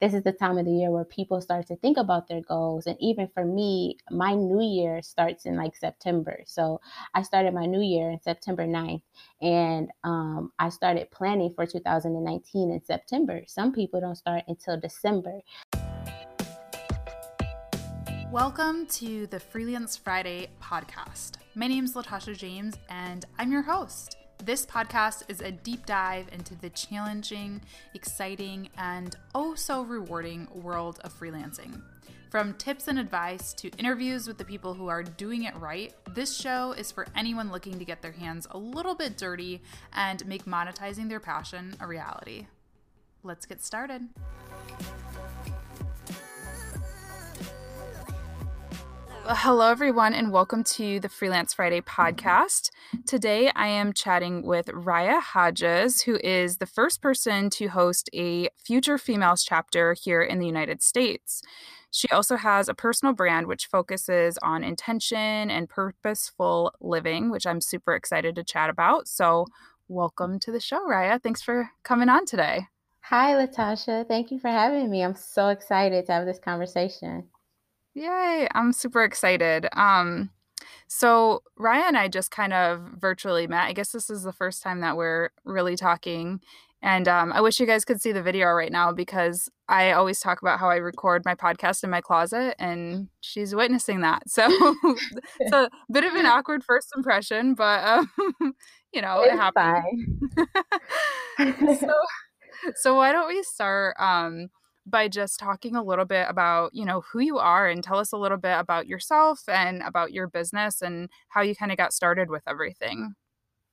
this is the time of the year where people start to think about their goals. And even for me, my new year starts in like September. So I started my new year in September 9th. And um, I started planning for 2019 in September. Some people don't start until December. Welcome to the Freelance Friday podcast. My name is Latasha James, and I'm your host. This podcast is a deep dive into the challenging, exciting, and oh so rewarding world of freelancing. From tips and advice to interviews with the people who are doing it right, this show is for anyone looking to get their hands a little bit dirty and make monetizing their passion a reality. Let's get started. Hello, everyone, and welcome to the Freelance Friday podcast. Today, I am chatting with Rya Hodges, who is the first person to host a Future Females chapter here in the United States. She also has a personal brand which focuses on intention and purposeful living, which I'm super excited to chat about. So, welcome to the show, Rya. Thanks for coming on today. Hi, Latasha. Thank you for having me. I'm so excited to have this conversation. Yay, I'm super excited. Um, so Ryan and I just kind of virtually met. I guess this is the first time that we're really talking. And um, I wish you guys could see the video right now because I always talk about how I record my podcast in my closet, and she's witnessing that. So it's a bit of an awkward first impression, but um, you know, it's it happens. so, so why don't we start? Um, by just talking a little bit about, you know, who you are and tell us a little bit about yourself and about your business and how you kind of got started with everything.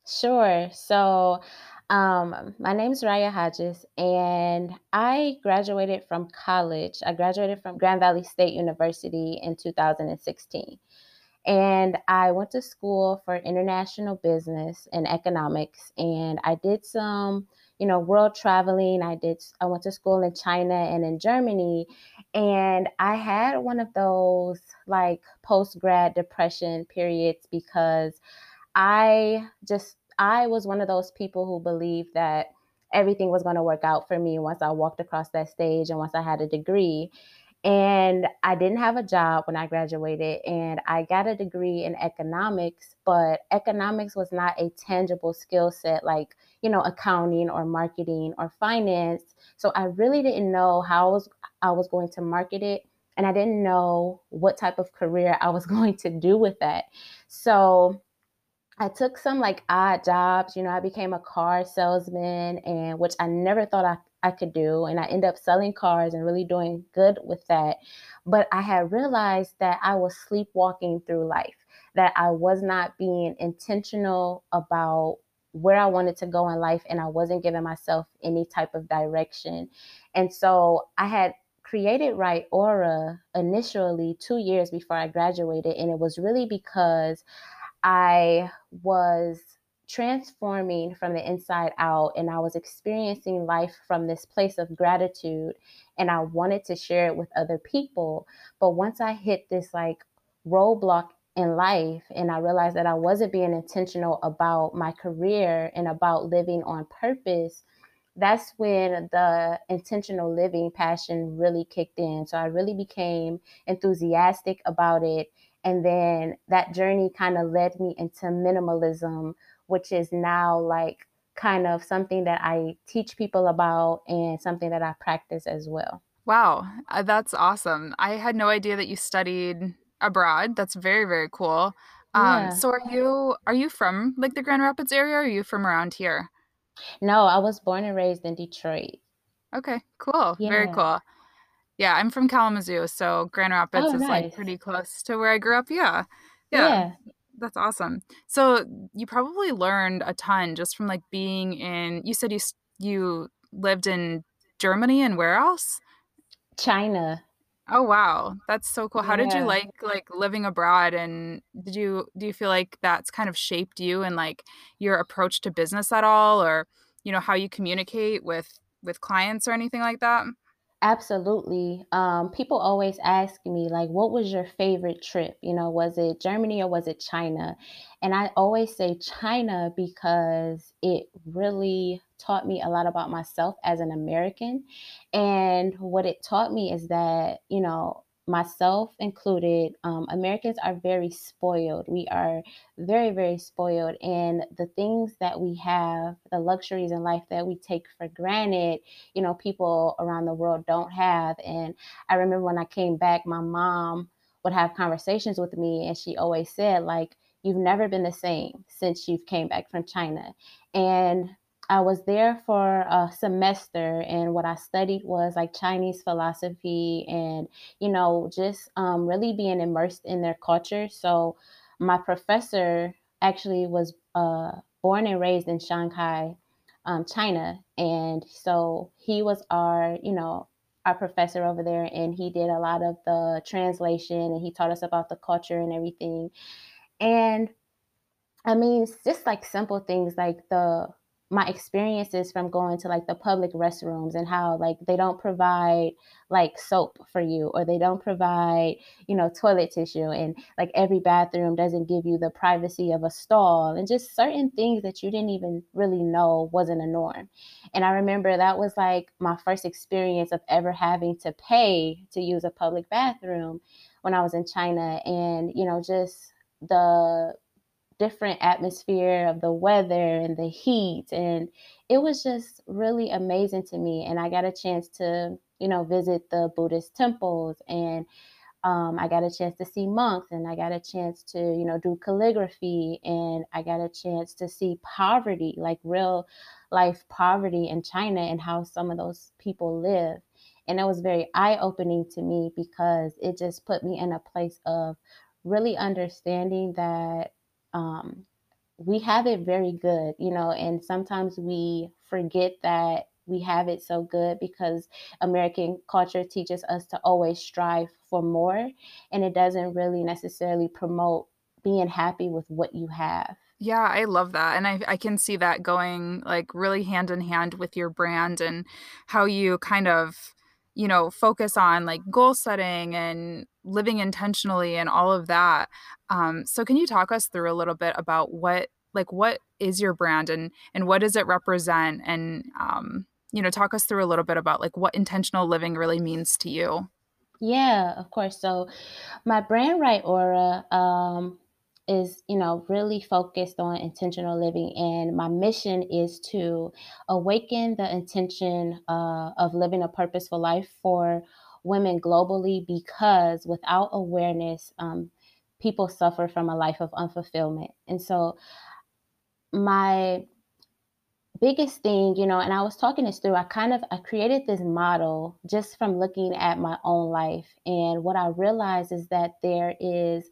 Sure. So, um, my name is Rya Hodges, and I graduated from college. I graduated from Grand Valley State University in 2016. And I went to school for international business and economics, and I did some you know, world traveling. I did, I went to school in China and in Germany. And I had one of those like post grad depression periods because I just, I was one of those people who believed that everything was going to work out for me once I walked across that stage and once I had a degree. And I didn't have a job when I graduated, and I got a degree in economics, but economics was not a tangible skill set like you know, accounting or marketing or finance. So I really didn't know how I was, I was going to market it. And I didn't know what type of career I was going to do with that. So I took some like odd jobs. You know, I became a car salesman, and which I never thought I, I could do. And I ended up selling cars and really doing good with that. But I had realized that I was sleepwalking through life, that I was not being intentional about where I wanted to go in life and I wasn't giving myself any type of direction. And so I had created Right Aura initially two years before I graduated. And it was really because I was transforming from the inside out and I was experiencing life from this place of gratitude and I wanted to share it with other people. But once I hit this like roadblock in life and i realized that i wasn't being intentional about my career and about living on purpose that's when the intentional living passion really kicked in. So i really became enthusiastic about it and then that journey kind of led me into minimalism which is now like kind of something that i teach people about and something that i practice as well. Wow uh, that's awesome. I had no idea that you studied abroad. That's very very cool. Um, yeah. So are you are you from like the Grand Rapids area? Or are you from around here? No, I was born and raised in Detroit. Okay, cool. Yeah. Very cool. Yeah, I'm from Kalamazoo, so Grand Rapids oh, is nice. like pretty close to where I grew up. Yeah. yeah. Yeah. That's awesome. So you probably learned a ton just from like being in you said you you lived in Germany and where else? China. Oh wow, that's so cool. How did you like like living abroad and did you do you feel like that's kind of shaped you and like your approach to business at all or you know how you communicate with with clients or anything like that? Absolutely. Um, people always ask me, like, what was your favorite trip? You know, was it Germany or was it China? And I always say China because it really taught me a lot about myself as an American. And what it taught me is that, you know, myself included, um, Americans are very spoiled. We are very, very spoiled. And the things that we have, the luxuries in life that we take for granted, you know, people around the world don't have. And I remember when I came back, my mom would have conversations with me, and she always said, like, you've never been the same since you've came back from China. And I was there for a semester, and what I studied was like Chinese philosophy and, you know, just um, really being immersed in their culture. So, my professor actually was uh, born and raised in Shanghai, um, China. And so he was our, you know, our professor over there, and he did a lot of the translation and he taught us about the culture and everything. And I mean, it's just like simple things like the my experiences from going to like the public restrooms and how like they don't provide like soap for you or they don't provide you know toilet tissue and like every bathroom doesn't give you the privacy of a stall and just certain things that you didn't even really know wasn't a norm. And i remember that was like my first experience of ever having to pay to use a public bathroom when i was in china and you know just the different atmosphere of the weather and the heat and it was just really amazing to me and i got a chance to you know visit the buddhist temples and um, i got a chance to see monks and i got a chance to you know do calligraphy and i got a chance to see poverty like real life poverty in china and how some of those people live and it was very eye-opening to me because it just put me in a place of really understanding that um, we have it very good, you know, and sometimes we forget that we have it so good because American culture teaches us to always strive for more, and it doesn't really necessarily promote being happy with what you have. Yeah, I love that. And I, I can see that going like really hand in hand with your brand and how you kind of you know focus on like goal setting and living intentionally and all of that um, so can you talk us through a little bit about what like what is your brand and and what does it represent? And um, you know talk us through a little bit about like what intentional living really means to you. Yeah of course. So my brand right aura um, is you know really focused on intentional living and my mission is to awaken the intention uh, of living a purposeful life for women globally because without awareness um, people suffer from a life of unfulfillment and so my biggest thing you know and i was talking this through i kind of i created this model just from looking at my own life and what i realized is that there is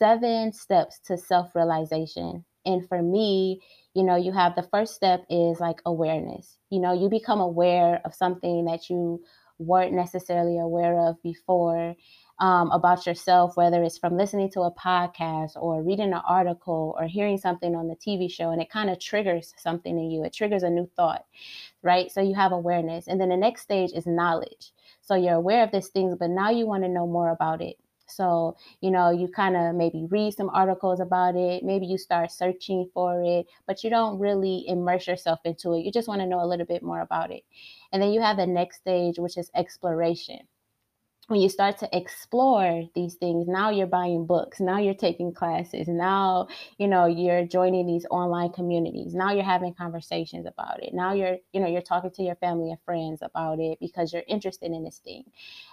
seven steps to self realization. And for me, you know, you have the first step is like awareness. You know, you become aware of something that you weren't necessarily aware of before um, about yourself, whether it's from listening to a podcast or reading an article or hearing something on the TV show, and it kind of triggers something in you. It triggers a new thought, right? So you have awareness. And then the next stage is knowledge. So you're aware of these things, but now you want to know more about it. So, you know, you kind of maybe read some articles about it, maybe you start searching for it, but you don't really immerse yourself into it. You just want to know a little bit more about it. And then you have the next stage, which is exploration when you start to explore these things now you're buying books now you're taking classes now you know you're joining these online communities now you're having conversations about it now you're you know you're talking to your family and friends about it because you're interested in this thing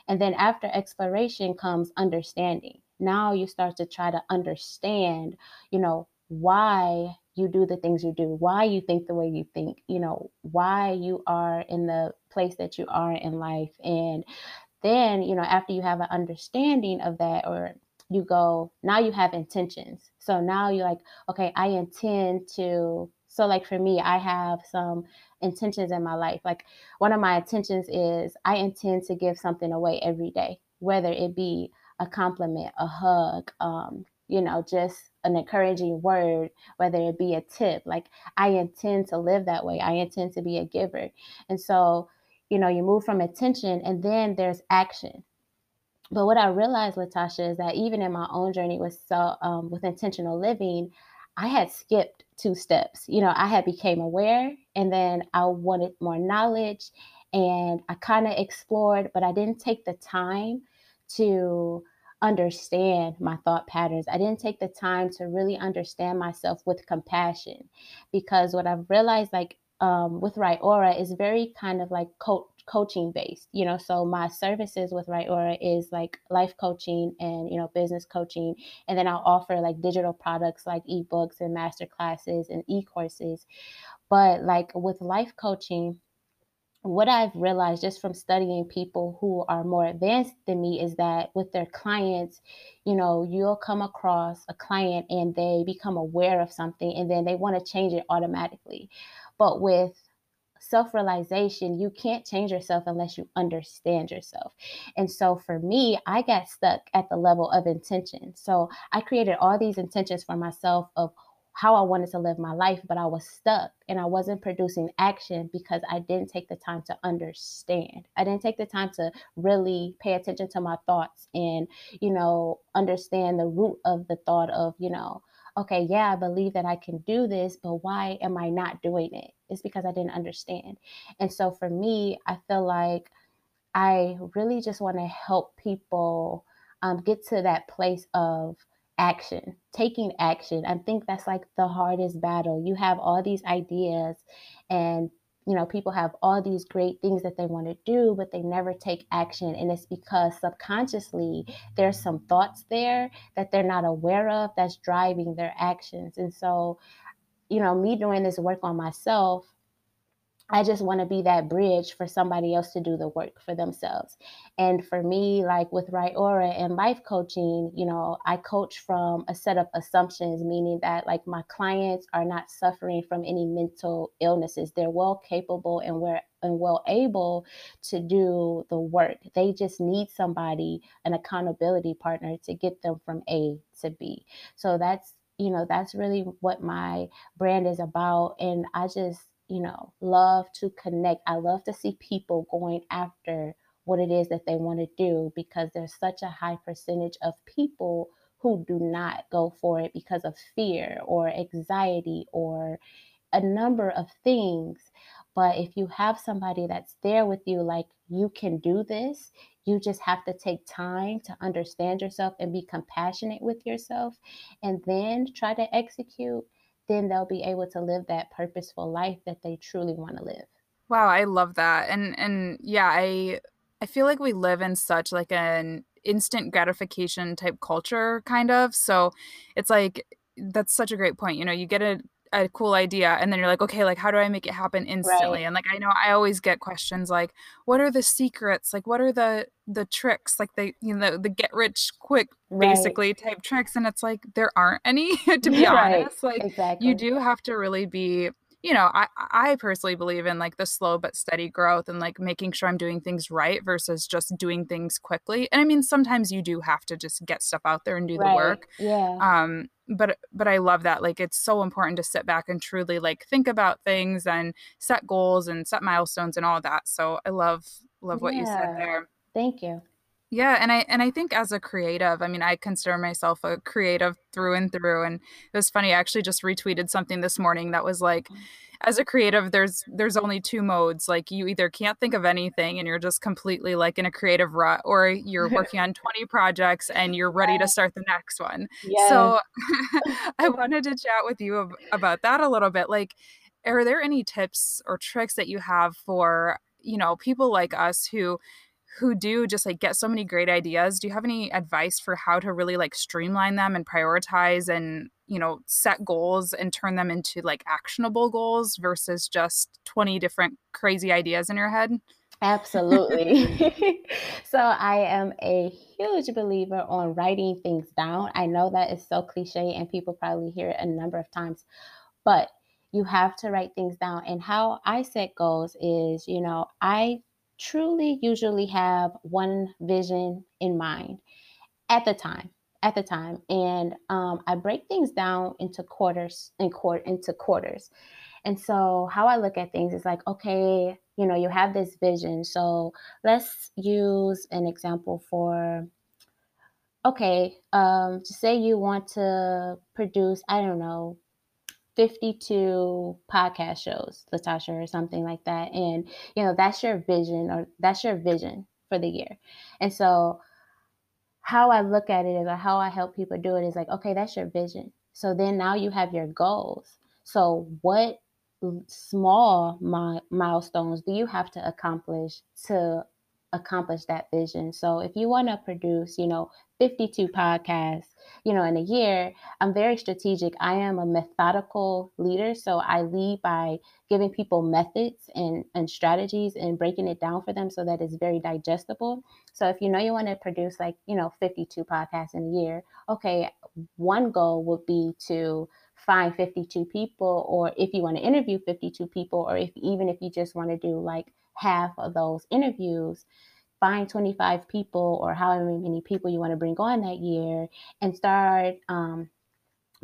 and then after exploration comes understanding now you start to try to understand you know why you do the things you do, why you think the way you think, you know, why you are in the place that you are in life. And then you know after you have an understanding of that or you go now you have intentions. So now you're like okay i intend to so like for me i have some intentions in my life. Like one of my intentions is i intend to give something away every day whether it be a compliment a hug um, you know just an encouraging word whether it be a tip. Like i intend to live that way. I intend to be a giver. And so you know, you move from attention and then there's action. But what I realized, Latasha, is that even in my own journey with so um, with intentional living, I had skipped two steps. You know, I had became aware, and then I wanted more knowledge, and I kind of explored, but I didn't take the time to understand my thought patterns. I didn't take the time to really understand myself with compassion, because what I've realized, like um, with Right Aura, is very kind of like coach coaching based you know so my services with right aura is like life coaching and you know business coaching and then i'll offer like digital products like ebooks and master classes and e-courses but like with life coaching what I've realized just from studying people who are more advanced than me is that with their clients, you know, you'll come across a client and they become aware of something and then they want to change it automatically. But with self realization, you can't change yourself unless you understand yourself. And so for me, I got stuck at the level of intention. So I created all these intentions for myself of how I wanted to live my life, but I was stuck and I wasn't producing action because I didn't take the time to understand. I didn't take the time to really pay attention to my thoughts and, you know, understand the root of the thought of, you know, okay, yeah, I believe that I can do this, but why am I not doing it? It's because I didn't understand. And so for me, I feel like I really just want to help people um, get to that place of action, taking action. I think that's like the hardest battle. You have all these ideas and you know, people have all these great things that they want to do, but they never take action. And it's because subconsciously there's some thoughts there that they're not aware of that's driving their actions. And so, you know, me doing this work on myself, I just want to be that bridge for somebody else to do the work for themselves. And for me, like with Right Aura and life coaching, you know, I coach from a set of assumptions, meaning that like my clients are not suffering from any mental illnesses. They're well capable and we're and well able to do the work. They just need somebody, an accountability partner to get them from A to B. So that's you know that's really what my brand is about and i just you know, love to connect. I love to see people going after what it is that they want to do because there's such a high percentage of people who do not go for it because of fear or anxiety or a number of things. But if you have somebody that's there with you, like you can do this, you just have to take time to understand yourself and be compassionate with yourself and then try to execute then they'll be able to live that purposeful life that they truly want to live. Wow, I love that. And and yeah, I I feel like we live in such like an instant gratification type culture kind of. So it's like that's such a great point. You know, you get a a cool idea and then you're like okay like how do i make it happen instantly right. and like i know i always get questions like what are the secrets like what are the the tricks like the you know the get rich quick right. basically type tricks and it's like there aren't any to be right. honest like exactly. you do have to really be you know, I I personally believe in like the slow but steady growth and like making sure I'm doing things right versus just doing things quickly. And I mean, sometimes you do have to just get stuff out there and do right. the work. Yeah. Um, but but I love that. Like it's so important to sit back and truly like think about things and set goals and set milestones and all that. So I love love what yeah. you said there. Thank you. Yeah, and I and I think as a creative, I mean, I consider myself a creative through and through. And it was funny. I actually just retweeted something this morning that was like, mm. as a creative, there's there's only two modes. Like you either can't think of anything and you're just completely like in a creative rut, or you're working on 20 projects and you're ready to start the next one. Yeah. So I wanted to chat with you about that a little bit. Like, are there any tips or tricks that you have for you know people like us who who do just like get so many great ideas do you have any advice for how to really like streamline them and prioritize and you know set goals and turn them into like actionable goals versus just 20 different crazy ideas in your head? Absolutely. So i am a huge believer on writing things down. I know that is so cliche and people probably hear it a number of times but you have to write things down and how i set goals is you know i truly usually have one vision in mind at the time at the time and um, i break things down into quarters and quart into quarters and so how i look at things is like okay you know, you have this vision. So let's use an example for okay, um, to say you want to produce, I don't know, 52 podcast shows, Latasha, or something like that. And, you know, that's your vision or that's your vision for the year. And so how I look at it is or how I help people do it is like, okay, that's your vision. So then now you have your goals. So what small mi- milestones do you have to accomplish to accomplish that vision? So if you want to produce, you know, 52 podcasts, you know, in a year, I'm very strategic. I am a methodical leader. So I lead by giving people methods and, and strategies and breaking it down for them so that it's very digestible. So if you know you want to produce like, you know, 52 podcasts in a year, okay, one goal would be to find 52 people or if you want to interview 52 people or if even if you just want to do like half of those interviews find 25 people or however many people you want to bring on that year and start um,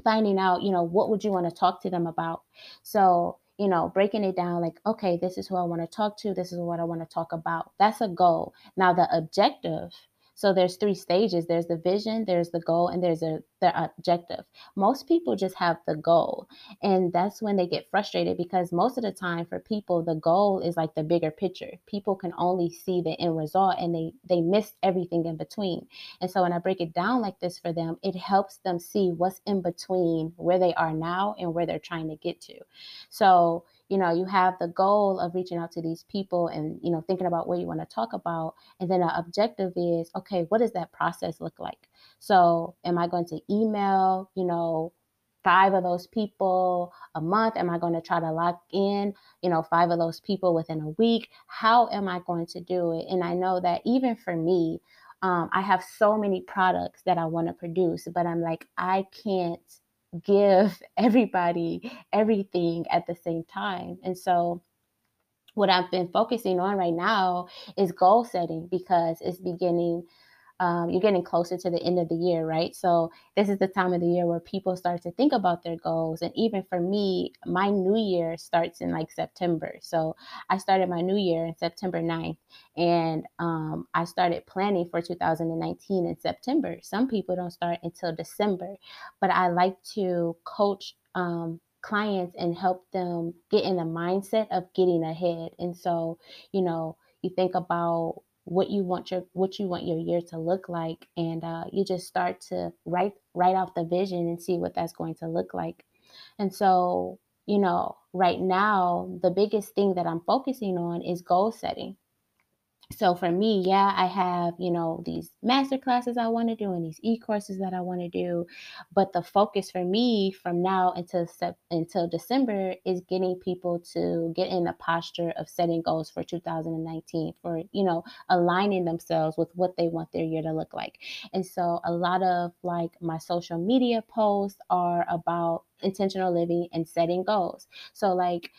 finding out you know what would you want to talk to them about? So you know breaking it down like okay this is who i want to talk to this is what i want to talk about. That's a goal. Now the objective so there's three stages. There's the vision, there's the goal, and there's a the objective. Most people just have the goal, and that's when they get frustrated because most of the time for people the goal is like the bigger picture. People can only see the end result and they they miss everything in between. And so when I break it down like this for them, it helps them see what's in between where they are now and where they're trying to get to. So you know you have the goal of reaching out to these people and you know thinking about what you want to talk about and then the objective is okay what does that process look like? So am i going to email you know five of those people a month? Am i going to try to lock in you know five of those people within a week? How am i going to do it? And i know that even for me um, i have so many products that i want to produce but i'm like i can't give everybody everything at the same time. And so what I've been focusing on right now is goal setting because it's beginning um, you're getting closer to the end of the year, right? So this is the time of the year where people start to think about their goals. And even for me, my new year starts in like September. So I started my new year in September 9th and um, I started planning for 2019 in September. Some people don't start until December, but I like to coach um, clients and help them get in the mindset of getting ahead. And so, you know, you think about what you want your what you want your year to look like and uh, you just start to write write off the vision and see what that's going to look like. And so you know right now the biggest thing that i'm focusing on is goal setting so for me, yeah, I have, you know, these master classes I want to do and these e-courses that I want to do, but the focus for me from now until until December is getting people to get in the posture of setting goals for 2019 for, you know, aligning themselves with what they want their year to look like. And so a lot of like my social media posts are about intentional living and setting goals. So like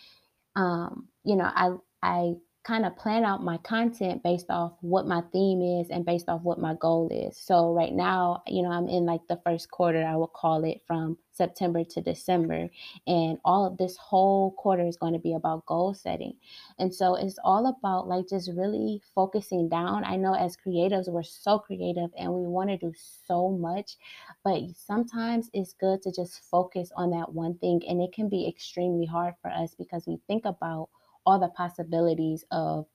um, you know, I I kind of plan out my content based off what my theme is and based off what my goal is. So right now, you know, I'm in like the first quarter, I will call it from September to December. And all of this whole quarter is going to be about goal setting. And so it's all about like just really focusing down. I know as creatives, we're so creative and we want to do so much, but sometimes it's good to just focus on that one thing. And it can be extremely hard for us because we think about all the possibilities of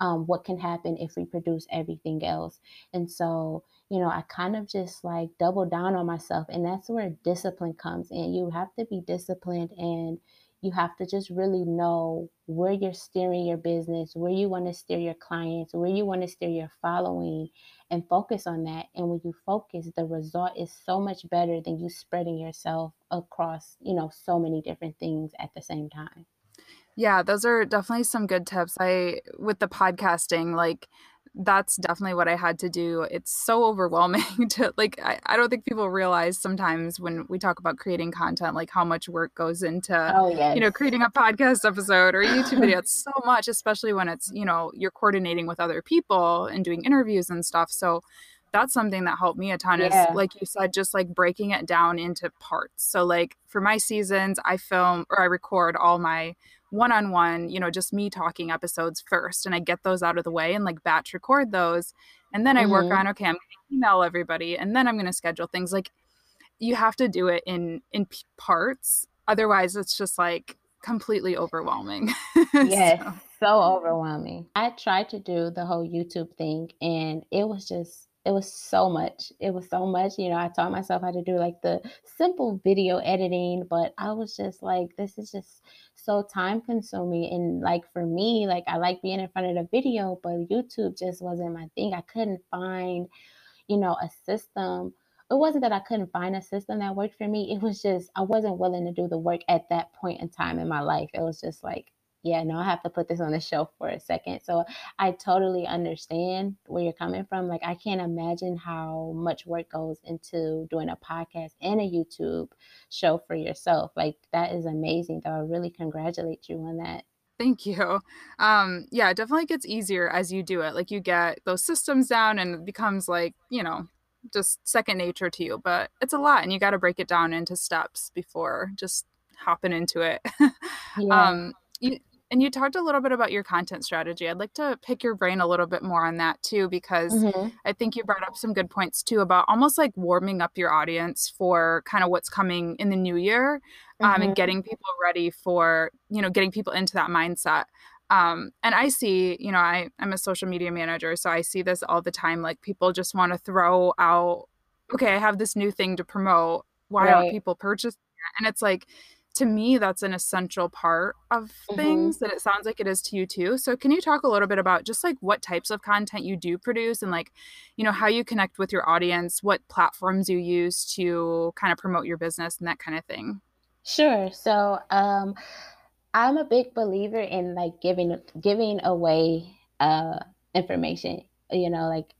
um, what can happen if we produce everything else. And so, you know, I kind of just like double down on myself. And that's where discipline comes in. You have to be disciplined and you have to just really know where you're steering your business, where you want to steer your clients, where you want to steer your following, and focus on that. And when you focus, the result is so much better than you spreading yourself across, you know, so many different things at the same time. Yeah, those are definitely some good tips. I with the podcasting, like that's definitely what I had to do. It's so overwhelming to like I, I don't think people realize sometimes when we talk about creating content, like how much work goes into oh, yes. you know, creating a podcast episode or a YouTube video. It's so much, especially when it's, you know, you're coordinating with other people and doing interviews and stuff. So that's something that helped me a ton yeah. is like you said just like breaking it down into parts so like for my seasons i film or i record all my one on one, you know, just me talking episodes first. And I get those out of the way and like batch record those. And then I mm-hmm. work on, okay, I'm going to email everybody and then I'm going to schedule things. Like you have to do it in in parts. Otherwise, it's just like completely overwhelming. yes, so. so overwhelming. I tried to do the whole YouTube thing and it was just it was so much. It was so much. You know, I taught myself how to do like the simple video editing, but I was just like, this is just so time consuming. And like for me, like I like being in front of the video, but YouTube just wasn't my thing. I couldn't find, you know, a system. It wasn't that I couldn't find a system that worked for me. It was just I wasn't willing to do the work at that point in time in my life. It was just like yeah, no, I have to put this on the shelf for a second. So I totally understand where you're coming from. Like, I can't imagine how much work goes into doing a podcast and a YouTube show for yourself. Like, that is amazing, though. I really congratulate you on that. Thank you. Um, yeah, it definitely gets easier as you do it. Like, you get those systems down and it becomes like, you know, just second nature to you. But it's a lot and you got to break it down into steps before just hopping into it. Yeah. um, you, and you talked a little bit about your content strategy. I'd like to pick your brain a little bit more on that too, because mm-hmm. I think you brought up some good points too about almost like warming up your audience for kind of what's coming in the new year um, mm-hmm. and getting people ready for, you know, getting people into that mindset. Um, and I see, you know, I, I'm a social media manager, so I see this all the time. Like people just want to throw out, okay, I have this new thing to promote. Why right. aren't people purchasing it? And it's like, to me that's an essential part of mm-hmm. things mm-hmm. that it sounds like it is to you too so can you talk a little bit about just like what types of content you do produce and like you know how you connect with your audience what platforms you use to kind of promote your business and that kind of thing sure so um i'm a big believer in like giving giving away uh information you know like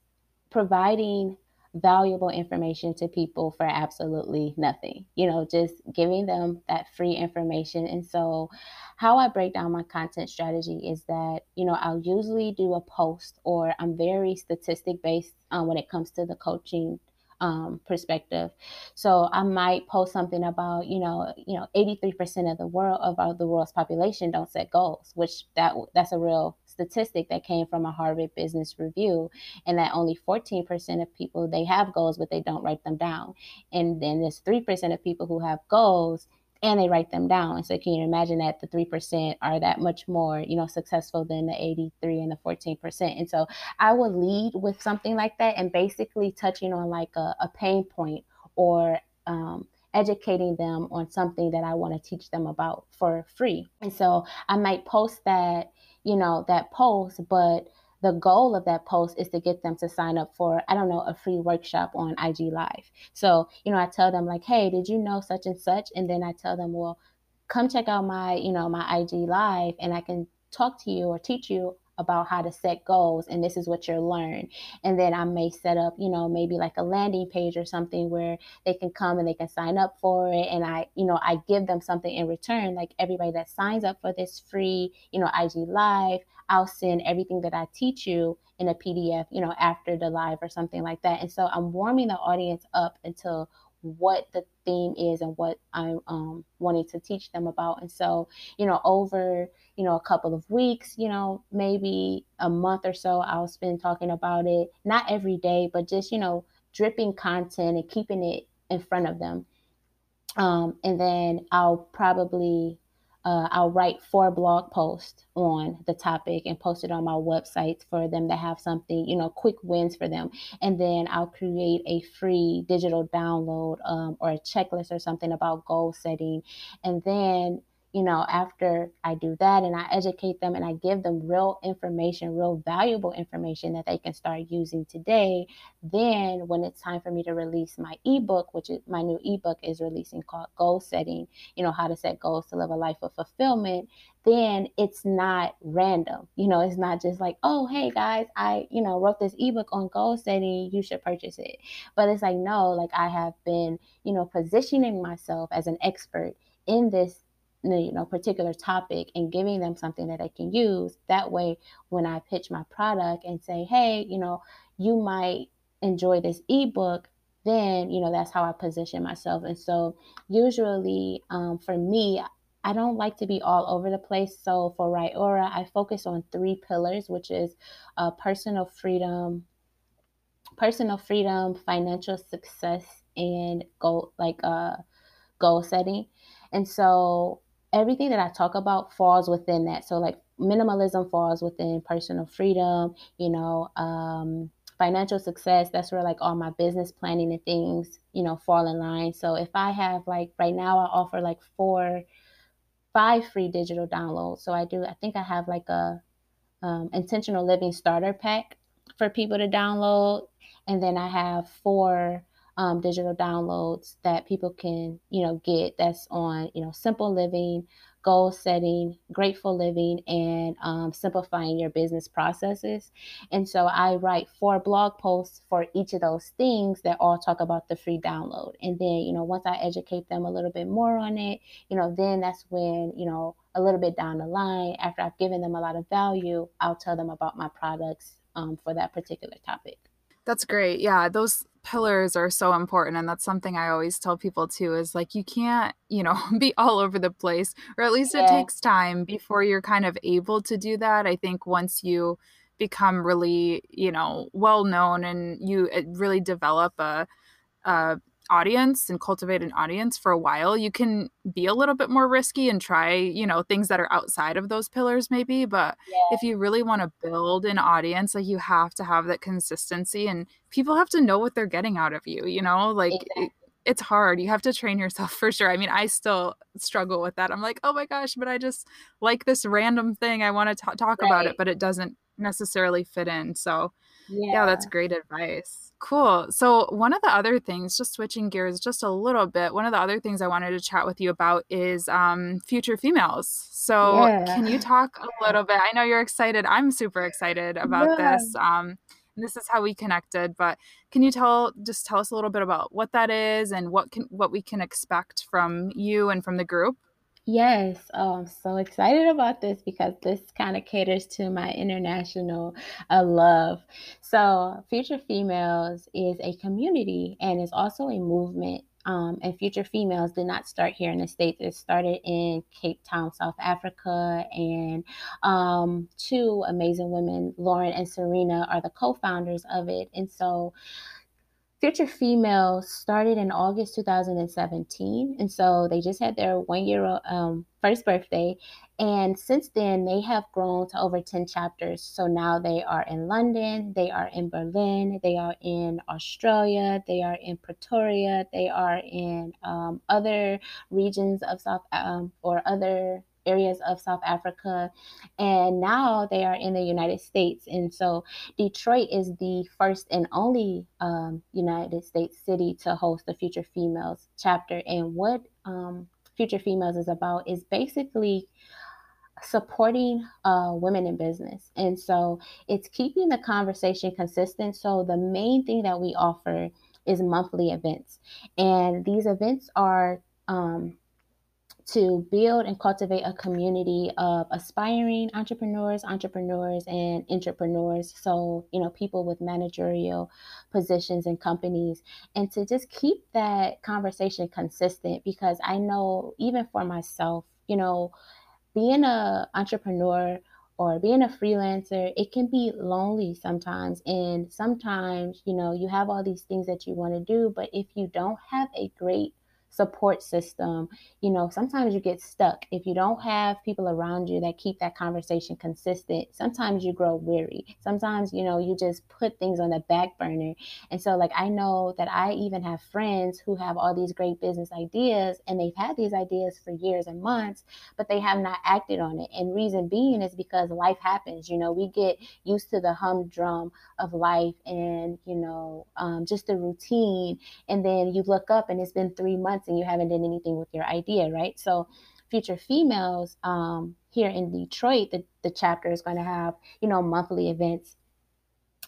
providing valuable information to people for absolutely nothing. You know, just giving them that free information. And so, how I break down my content strategy is that, you know, I'll usually do a post or I'm very statistic based um, when it comes to the coaching um, perspective. So I might post something about, you know, you know, 83% of the world of the world's population don't set goals, which that that's a real statistic that came from a Harvard Business Review, and that only 14% of people they have goals, but they don't write them down. And then there's 3% of people who have goals and they write them down. So can you imagine that the 3% are that much more, you know, successful than the 83 and the 14%. And so I would lead with something like that and basically touching on like a, a pain point or um, educating them on something that I want to teach them about for free. And so I might post that, you know, that post, but the goal of that post is to get them to sign up for i don't know a free workshop on ig live. So you know i tell them like hey did you know such and such? And then i tell them well come check out my you know my ig live and i can talk to you or teach you about how to set goals and this is what you'll learn and then i may set up you know maybe like a landing page or something where they can come and they can sign up for it and i you know i give them something in return like everybody that signs up for this free you know ig live I'll send everything that I teach you in a PDF, you know, after the live or something like that. And so I'm warming the audience up until what the theme is and what I'm um, wanting to teach them about. And so, you know, over, you know, a couple of weeks, you know, maybe a month or so, I'll spend talking about it, not every day, but just, you know, dripping content and keeping it in front of them. Um, and then I'll probably uh, I'll write four blog posts on the topic and post it on my website for them to have something, you know, quick wins for them. And then I'll create a free digital download um, or a checklist or something about goal setting. And then you know, after I do that and I educate them and I give them real information, real valuable information that they can start using today, then when it's time for me to release my ebook, which is my new ebook is releasing called Goal Setting, you know, how to set goals to live a life of fulfillment, then it's not random. You know, it's not just like, oh, hey guys, I, you know, wrote this ebook on goal setting, you should purchase it. But it's like, no, like I have been, you know, positioning myself as an expert in this you know particular topic and giving them something that they can use that way when i pitch my product and say hey you know you might enjoy this ebook then you know that's how i position myself and so usually um, for me I don't like to be all over the place. So for Ryora, I focus on three pillars, which is uh, personal freedom, personal freedom, financial success, and goal like uh, goal setting. And so everything that I talk about falls within that. So like minimalism falls within personal freedom, you know, um, financial success. That's where like all my business planning and things, you know, fall in line. So if I have like right now, I offer like four, five free digital downloads. So I do. I think I have like a um, intentional living starter pack for people to download, and then I have four um, digital downloads that people can, you know, get that's on, you know, simple living, goal setting, grateful living, and um, simplifying your business processes. And so I write four blog posts for each of those things that all talk about the free download. And then, you know, once I educate them a little bit more on it, you know, then that's when, you know, a little bit down the line, after I've given them a lot of value, I'll tell them about my products um, for that particular topic. That's great. Yeah, those pillars are so important and that's something I always tell people too is like you can't, you know, be all over the place or at least yeah. it takes time before you're kind of able to do that. I think once you become really, you know, well known and you really develop a, a audience and cultivate an audience for a while, you can be a little bit more risky and try, you know, things that are outside of those pillars maybe. But yeah. if you really want to build an audience, like you have to have that consistency and people have to know what they're getting out of you, you know, like exactly. it, it's hard. You have to train yourself for sure. I mean, I still struggle with that. I'm like, oh my gosh, but I just like this random thing. I want to talk right. about it, but it doesn't necessarily fit in. So, yeah. yeah, that's great advice. Cool. So, one of the other things, just switching gears just a little bit, one of the other things I wanted to chat with you about is um, future females. So, yeah. can you talk a little bit? I know you're excited. I'm super excited about yeah. this. Um, this is how we connected, but can you tell just tell us a little bit about what that is and what can what we can expect from you and from the group? Yes, oh, I'm so excited about this because this kind of caters to my international uh, love. So, Future Females is a community and is also a movement. Um, and Future Females did not start here in the States. It started in Cape Town, South Africa. And um, two amazing women, Lauren and Serena, are the co founders of it. And so, Future Female started in August 2017. And so they just had their one year um, first birthday. And since then, they have grown to over 10 chapters. So now they are in London, they are in Berlin, they are in Australia, they are in Pretoria, they are in um, other regions of South um, or other areas of South Africa, and now they are in the United States. And so Detroit is the first and only um, United States city to host the Future Females chapter. And what um, Future Females is about is basically supporting uh, women in business. And so it's keeping the conversation consistent. So the main thing that we offer is monthly events. And these events are um, to build and cultivate a community of aspiring entrepreneurs, entrepreneurs, and entrepreneurs. So, you know, people with managerial positions and companies, and to just keep that conversation consistent because I know even for myself, you know, being an entrepreneur or being a freelancer, it can be lonely sometimes. And sometimes, you know, you have all these things that you want to do, but if you don't have a great support system. You know, sometimes you get stuck. If you don't have people around you that keep that conversation consistent, sometimes you grow weary. Sometimes, you know, you just put things on the back burner. And so, like, I know that I even have friends who have all these great business ideas and they've had these ideas for years and months, but they have not acted on it. And reason being is because life happens. You know, we get used to the humdrum of life and, you know, um, just the routine. And then you look up and it's been three months months and you haven't done anything with your idea, right? So future females um, here in Detroit, the, the chapter is going to have, you know, monthly events.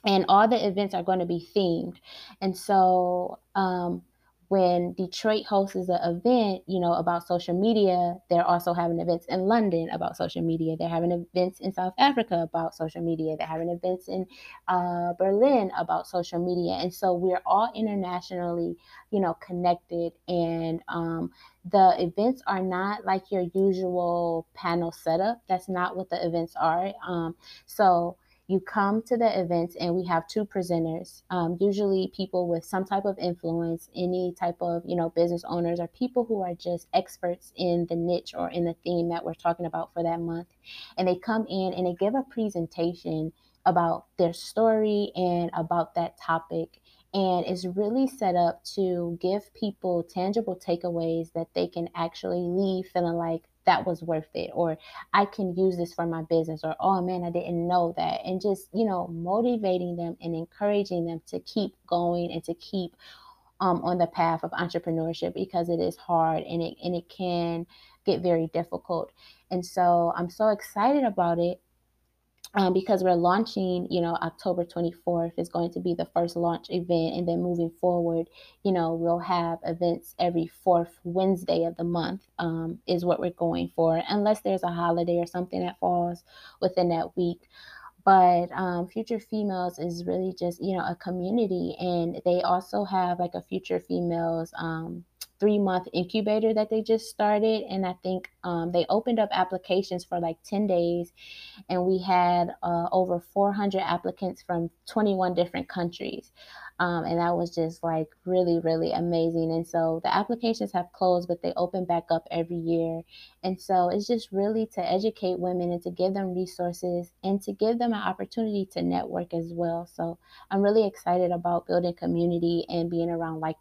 And all the events are going to be themed. And so um, when Detroit hosts an event, you know, about social media, they're also having events in London about social media. They're having events in South Africa about social media. They're having events in uh, Berlin about social media. And so we're all internationally, you know, connected. And um, the events are not like your usual panel setup. That's not what the events are. Um, so you come to the events and we have two presenters um, usually people with some type of influence any type of you know business owners or people who are just experts in the niche or in the theme that we're talking about for that month. And they come in and they give a presentation about their story and about that topic. And it's really set up to give people tangible takeaways that they can actually leave feeling like that was worth it or i can use this for my business or oh man i didn't know that and just you know motivating them and encouraging them to keep going and to keep um, on the path of entrepreneurship because it is hard and it and it can get very difficult. And so i'm so excited about it um, because we're launching, you know, October 24th is going to be the first launch event. And then moving forward, you know, we'll have events every fourth Wednesday of the month, um, is what we're going for, unless there's a holiday or something that falls within that week. But um, Future Females is really just, you know, a community. And they also have like a Future Females um, three month incubator that they just started. And I think um, they opened up applications for like 10 days. And we had uh, over 400 applicants from 21 different countries. Um, and that was just like really, really amazing. And so the applications have closed, but they open back up every year. And so it's just really to educate women and to give them resources and to give them an opportunity to network as well. So I'm really excited about building community and being around like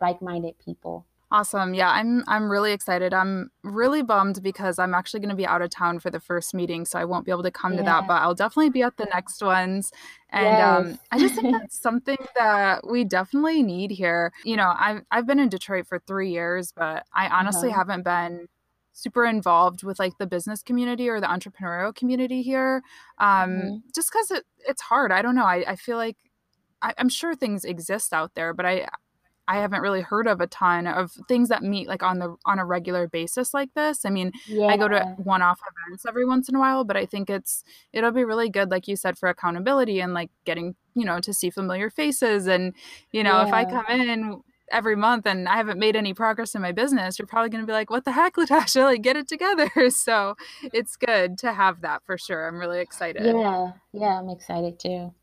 like-minded people. Awesome. Yeah, I'm I'm really excited. I'm really bummed because I'm actually going to be out of town for the first meeting, so I won't be able to come yeah. to that, but I'll definitely be at the next ones. And um, yes. um, I just think that's something that we definitely need here. You know, I've I've been in Detroit for 3 years, but I honestly uh-huh. haven't been super involved with like the business community or the entrepreneurial community here um, mm-hmm. just because it, it's hard i don't know i, I feel like I, i'm sure things exist out there but i I haven't really heard of a ton of things that meet like on the on a regular basis like this. I mean, yeah. I go to one-off events every once in a while, but I think it's it'll be really good like you said for accountability and like getting, you know, to see familiar faces and you know, yeah. if I come in every month and I haven't made any progress in my business, you're probably going to be like, "What the heck, Latasha? Like get it together." so, it's good to have that for sure. I'm really excited. Yeah. Yeah, I'm excited too.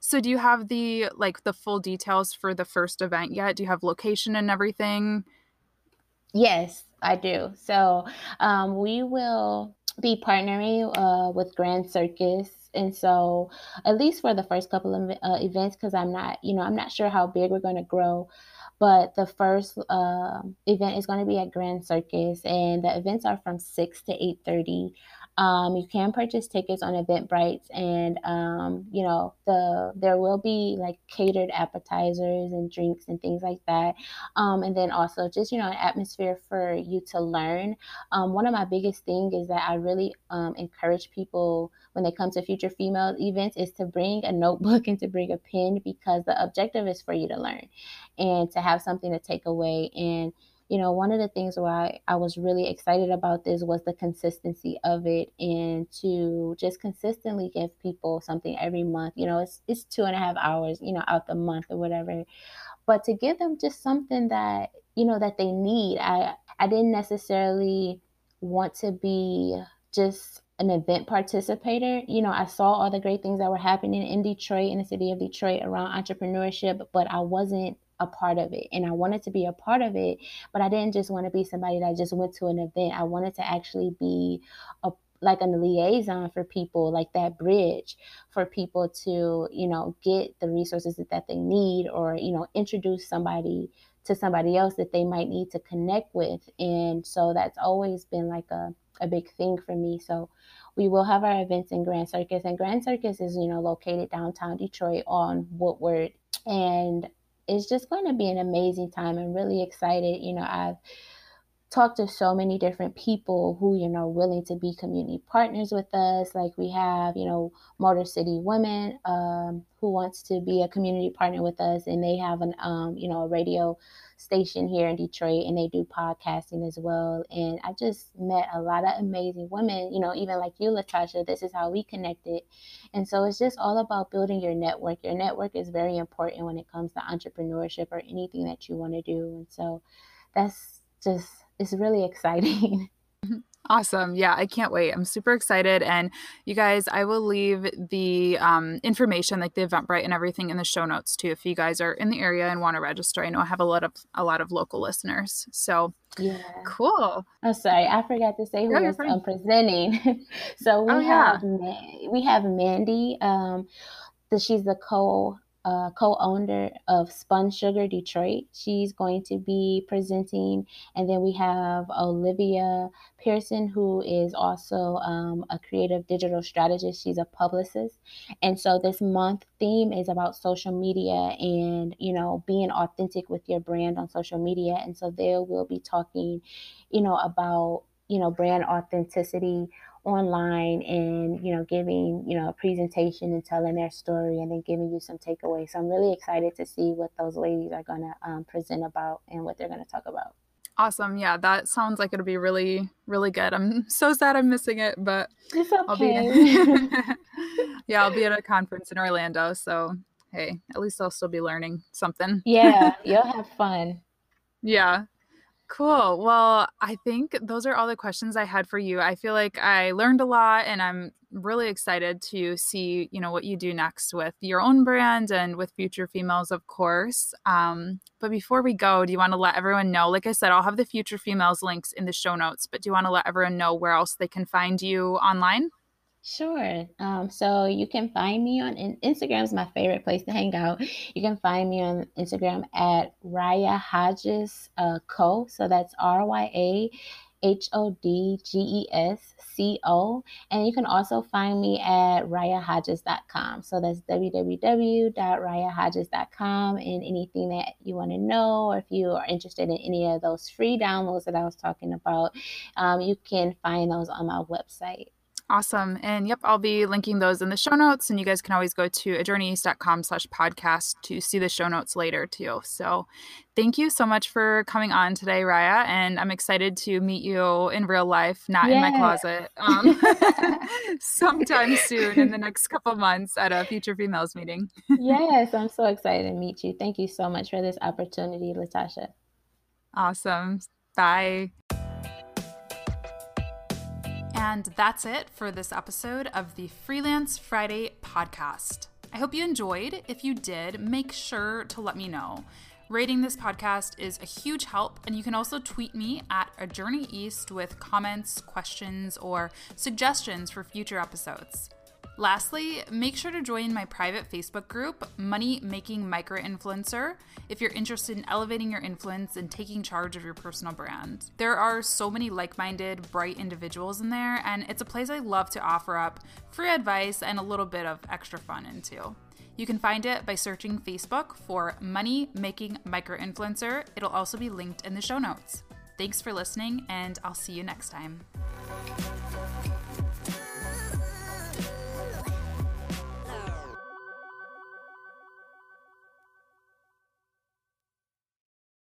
So do you have the like the full details for the first event yet? Do you have location and everything? Yes, I do. So um, we will be partnering uh, with Grand Circus and so at least for the first couple of uh, events because i'm not you know i'm not sure how big we're going to grow but the first uh, event is going to be at grand circus and the events are from 6 to 8.30 um, you can purchase tickets on Eventbrite, and um, you know the there will be like catered appetizers and drinks and things like that, um, and then also just you know an atmosphere for you to learn. Um, one of my biggest things is that I really um, encourage people when they come to future female events is to bring a notebook and to bring a pen because the objective is for you to learn and to have something to take away and you know, one of the things why I was really excited about this was the consistency of it and to just consistently give people something every month. You know, it's it's two and a half hours, you know, out the month or whatever. But to give them just something that, you know, that they need. I I didn't necessarily want to be just an event participator. You know, I saw all the great things that were happening in Detroit, in the city of Detroit around entrepreneurship, but I wasn't a part of it and I wanted to be a part of it, but I didn't just want to be somebody that just went to an event. I wanted to actually be a like a liaison for people, like that bridge for people to, you know, get the resources that, they need or, you know, introduce somebody to somebody else that they might need to connect with. And so that's always been like a, a big thing for me. So we will have our events in Grand Circus and Grand Circus is, you know, located downtown Detroit on Woodward. And it's just going to be an amazing time. I'm really excited. You know, I've talked to so many different people who you know willing to be community partners with us. Like we have you know motor city women um, who wants to be a community partner with us. And they have an um, you know a radio station here in detroit and they do podcasting as well. And i just met a lot of amazing women you know even like you latasha this is how we connected. And so it's just all about building your network. Your network is very important when it comes to entrepreneurship or anything that you want to do. And so that's just is really exciting. Awesome. Yeah, I can't wait. I'm super excited. And you guys, I will leave the um, information, like the Eventbrite and everything in the show notes too. If you guys are in the area and want to register, I know I have a lot of a lot of local listeners. So yeah, cool. Oh, sorry, I forgot to say who um, presenting. so we oh, have yeah. we have Mandy. Um, the, she's the co uh, co-owner of Spun Sugar Detroit. She's going to be presenting, and then we have Olivia Pearson, who is also um, a creative digital strategist. She's a publicist, and so this month theme is about social media and you know being authentic with your brand on social media. And so there we'll be talking, you know, about you know brand authenticity online and you know giving you know a presentation and telling their story and then giving you some takeaways. So i'm really excited to see what those ladies are going to um, present about and what they're going to talk about. Awesome. Yeah that sounds like it'll be really really good. I'm so sad i'm missing it but it's okay. i'll be yeah i'll be at a conference in orlando so hey at least i'll still be learning something. Yeah you'll have fun. Yeah Cool. Well, I think those are all the questions I had for you. I feel like I learned a lot and I'm really excited to see, you know, what you do next with your own brand and with Future Females, of course. Um, but before we go, do you want to let everyone know? Like I said, I'll have the Future Females links in the show notes, but do you want to let everyone know where else they can find you online? Sure. Um, so you can find me on Instagram is my favorite place to hang out. You can find me on Instagram at Rya Hodges uh, Co. So that's R Y A H O D G E S C O. And you can also find me at ryahodges.com. So that's www.ryahodges.com. And anything that you want to know, or if you are interested in any of those free downloads that I was talking about, um, you can find those on my website. Awesome. And yep, I'll be linking those in the show notes. And you guys can always go to ajourneyeast.com slash podcast to see the show notes later too. So thank you so much for coming on today, Rya. And I'm excited to meet you in real life, not yeah. in my closet, um, sometime soon in the next couple months at a Future Females meeting. yes, I'm so excited to meet you. Thank you so much for this opportunity, Latasha. Awesome. Bye. And that's it for this episode of the Freelance Friday podcast. I hope you enjoyed. If you did, make sure to let me know. Rating this podcast is a huge help, and you can also tweet me at a journey east with comments, questions, or suggestions for future episodes. Lastly, make sure to join my private Facebook group, Money Making Micro Influencer, if you're interested in elevating your influence and taking charge of your personal brand. There are so many like minded, bright individuals in there, and it's a place I love to offer up free advice and a little bit of extra fun into. You can find it by searching Facebook for Money Making Micro Influencer. It'll also be linked in the show notes. Thanks for listening, and I'll see you next time.